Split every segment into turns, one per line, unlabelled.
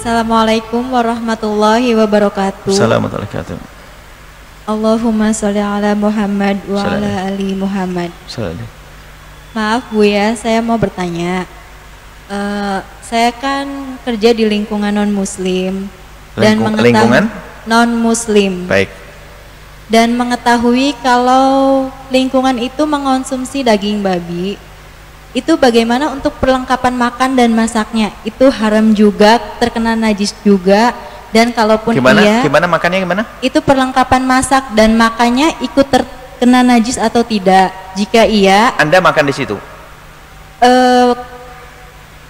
Assalamualaikum warahmatullahi wabarakatuh.
Assalamualaikum warahmatullahi wabarakatuh.
Allahumma sholli ala Muhammad wa
Salam.
ala ali Muhammad.
Salam.
Maaf Bu ya, saya mau bertanya. Eh, saya kan kerja di lingkungan non Muslim dan
Lingkung-
mengetahui
lingkungan?
non Muslim
Baik.
dan mengetahui kalau lingkungan itu mengonsumsi daging babi. Itu bagaimana untuk perlengkapan makan dan masaknya? Itu haram juga, terkena najis juga dan kalaupun
Gimana?
iya
Gimana makannya gimana?
itu perlengkapan masak dan makannya ikut terkena najis atau tidak? Jika iya,
Anda makan di situ.
eh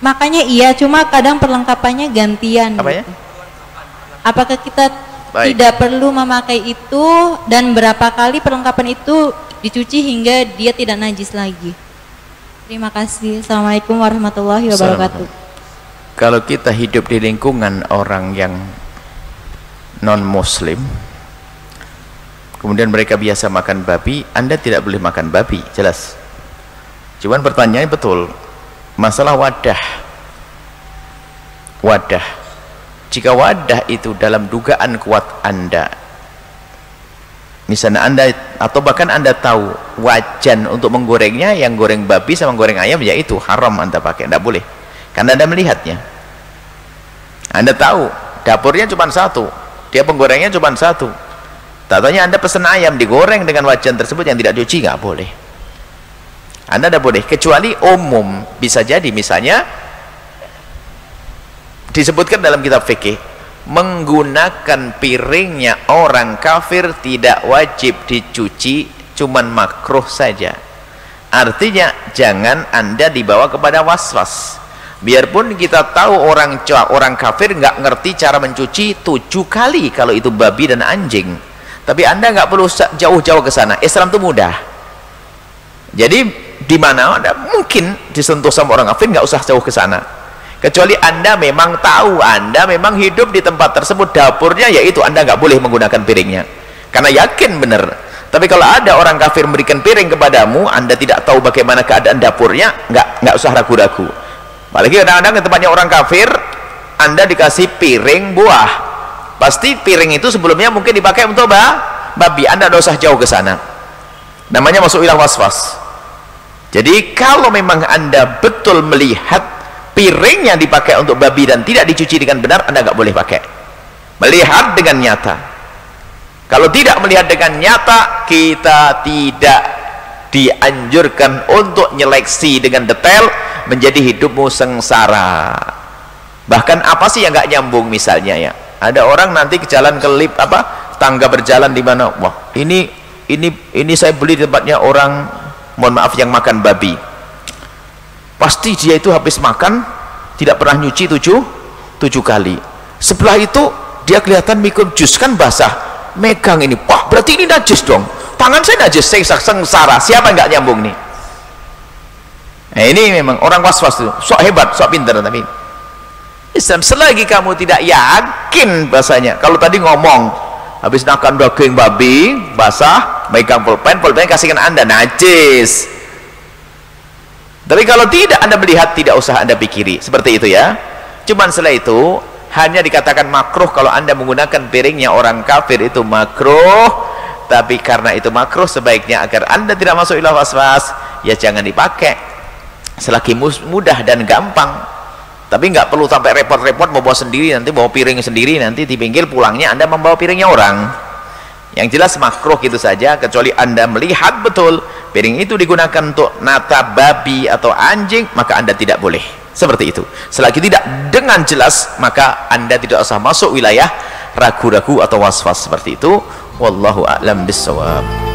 makanya iya, cuma kadang perlengkapannya gantian.
Apanya?
gitu. Apakah kita
Baik.
tidak perlu memakai itu dan berapa kali perlengkapan itu dicuci hingga dia tidak najis lagi? Terima kasih. Assalamualaikum warahmatullahi wabarakatuh.
Kalau kita hidup di lingkungan orang yang non muslim kemudian mereka biasa makan babi anda tidak boleh makan babi jelas cuman pertanyaannya betul masalah wadah wadah jika wadah itu dalam dugaan kuat anda misalnya anda atau bahkan anda tahu wajan untuk menggorengnya yang goreng babi sama goreng ayam ya itu haram anda pakai. Tidak boleh. Karena anda melihatnya. Anda tahu dapurnya cuma satu. Dia penggorengnya cuma satu. Tatanya anda pesan ayam digoreng dengan wajan tersebut yang tidak dicuci nggak boleh. Anda tidak boleh. Kecuali umum. Bisa jadi misalnya disebutkan dalam kitab fikih menggunakan piringnya orang kafir tidak wajib dicuci cuman makruh saja. Artinya jangan anda dibawa kepada was-was. Biarpun kita tahu orang orang kafir nggak ngerti cara mencuci tujuh kali kalau itu babi dan anjing. Tapi anda nggak perlu jauh-jauh ke sana. Islam itu mudah. Jadi di mana anda mungkin disentuh sama orang kafir nggak usah jauh ke sana kecuali anda memang tahu anda memang hidup di tempat tersebut dapurnya yaitu anda nggak boleh menggunakan piringnya. Karena yakin benar. Tapi kalau ada orang kafir memberikan piring kepadamu anda tidak tahu bagaimana keadaan dapurnya nggak nggak usah ragu-ragu. Apalagi kadang-kadang ke tempatnya orang kafir anda dikasih piring buah. Pasti piring itu sebelumnya mungkin dipakai untuk bah, babi. Anda tidak usah jauh ke sana. Namanya masuk wilayah was-was. Jadi kalau memang anda betul melihat piring yang dipakai untuk babi dan tidak dicuci dengan benar anda nggak boleh pakai. Melihat dengan nyata. Kalau tidak melihat dengan nyata kita tidak dianjurkan untuk nyeleksi dengan detail menjadi hidupmu sengsara. Bahkan apa sih yang nggak nyambung misalnya ya? Ada orang nanti ke jalan kelip apa tangga berjalan di mana? Wah ini ini ini saya beli tempatnya orang mohon maaf yang makan babi pasti dia itu habis makan tidak pernah nyuci tujuh tujuh kali. Setelah itu dia kelihatan mikro jus kan basah. Megang ini wah berarti ini najis dong. Tangan saya najis saya sengsara. Siapa nggak nyambung nih? Nah, ini memang orang was-was tuh sok hebat sok pintar tapi. Islam selagi kamu tidak yakin bahasanya. Kalau tadi ngomong habis makan daging babi basah megang pulpen pulpen kasihkan anda najis tapi kalau tidak anda melihat tidak usah anda pikiri. Seperti itu ya. Cuman setelah itu hanya dikatakan makruh kalau anda menggunakan piringnya orang kafir itu makruh. Tapi karena itu makruh sebaiknya agar anda tidak masuk ilah was-was ya jangan dipakai. Selagi mudah dan gampang. Tapi nggak perlu sampai repot-repot membawa sendiri nanti bawa piring sendiri nanti di pinggir pulangnya anda membawa piringnya orang yang jelas makruh gitu saja kecuali anda melihat betul piring itu digunakan untuk nata babi atau anjing maka anda tidak boleh. Seperti itu. Selagi tidak dengan jelas maka anda tidak usah masuk wilayah ragu-ragu atau was-was seperti itu. Wallahu a'lam bissawab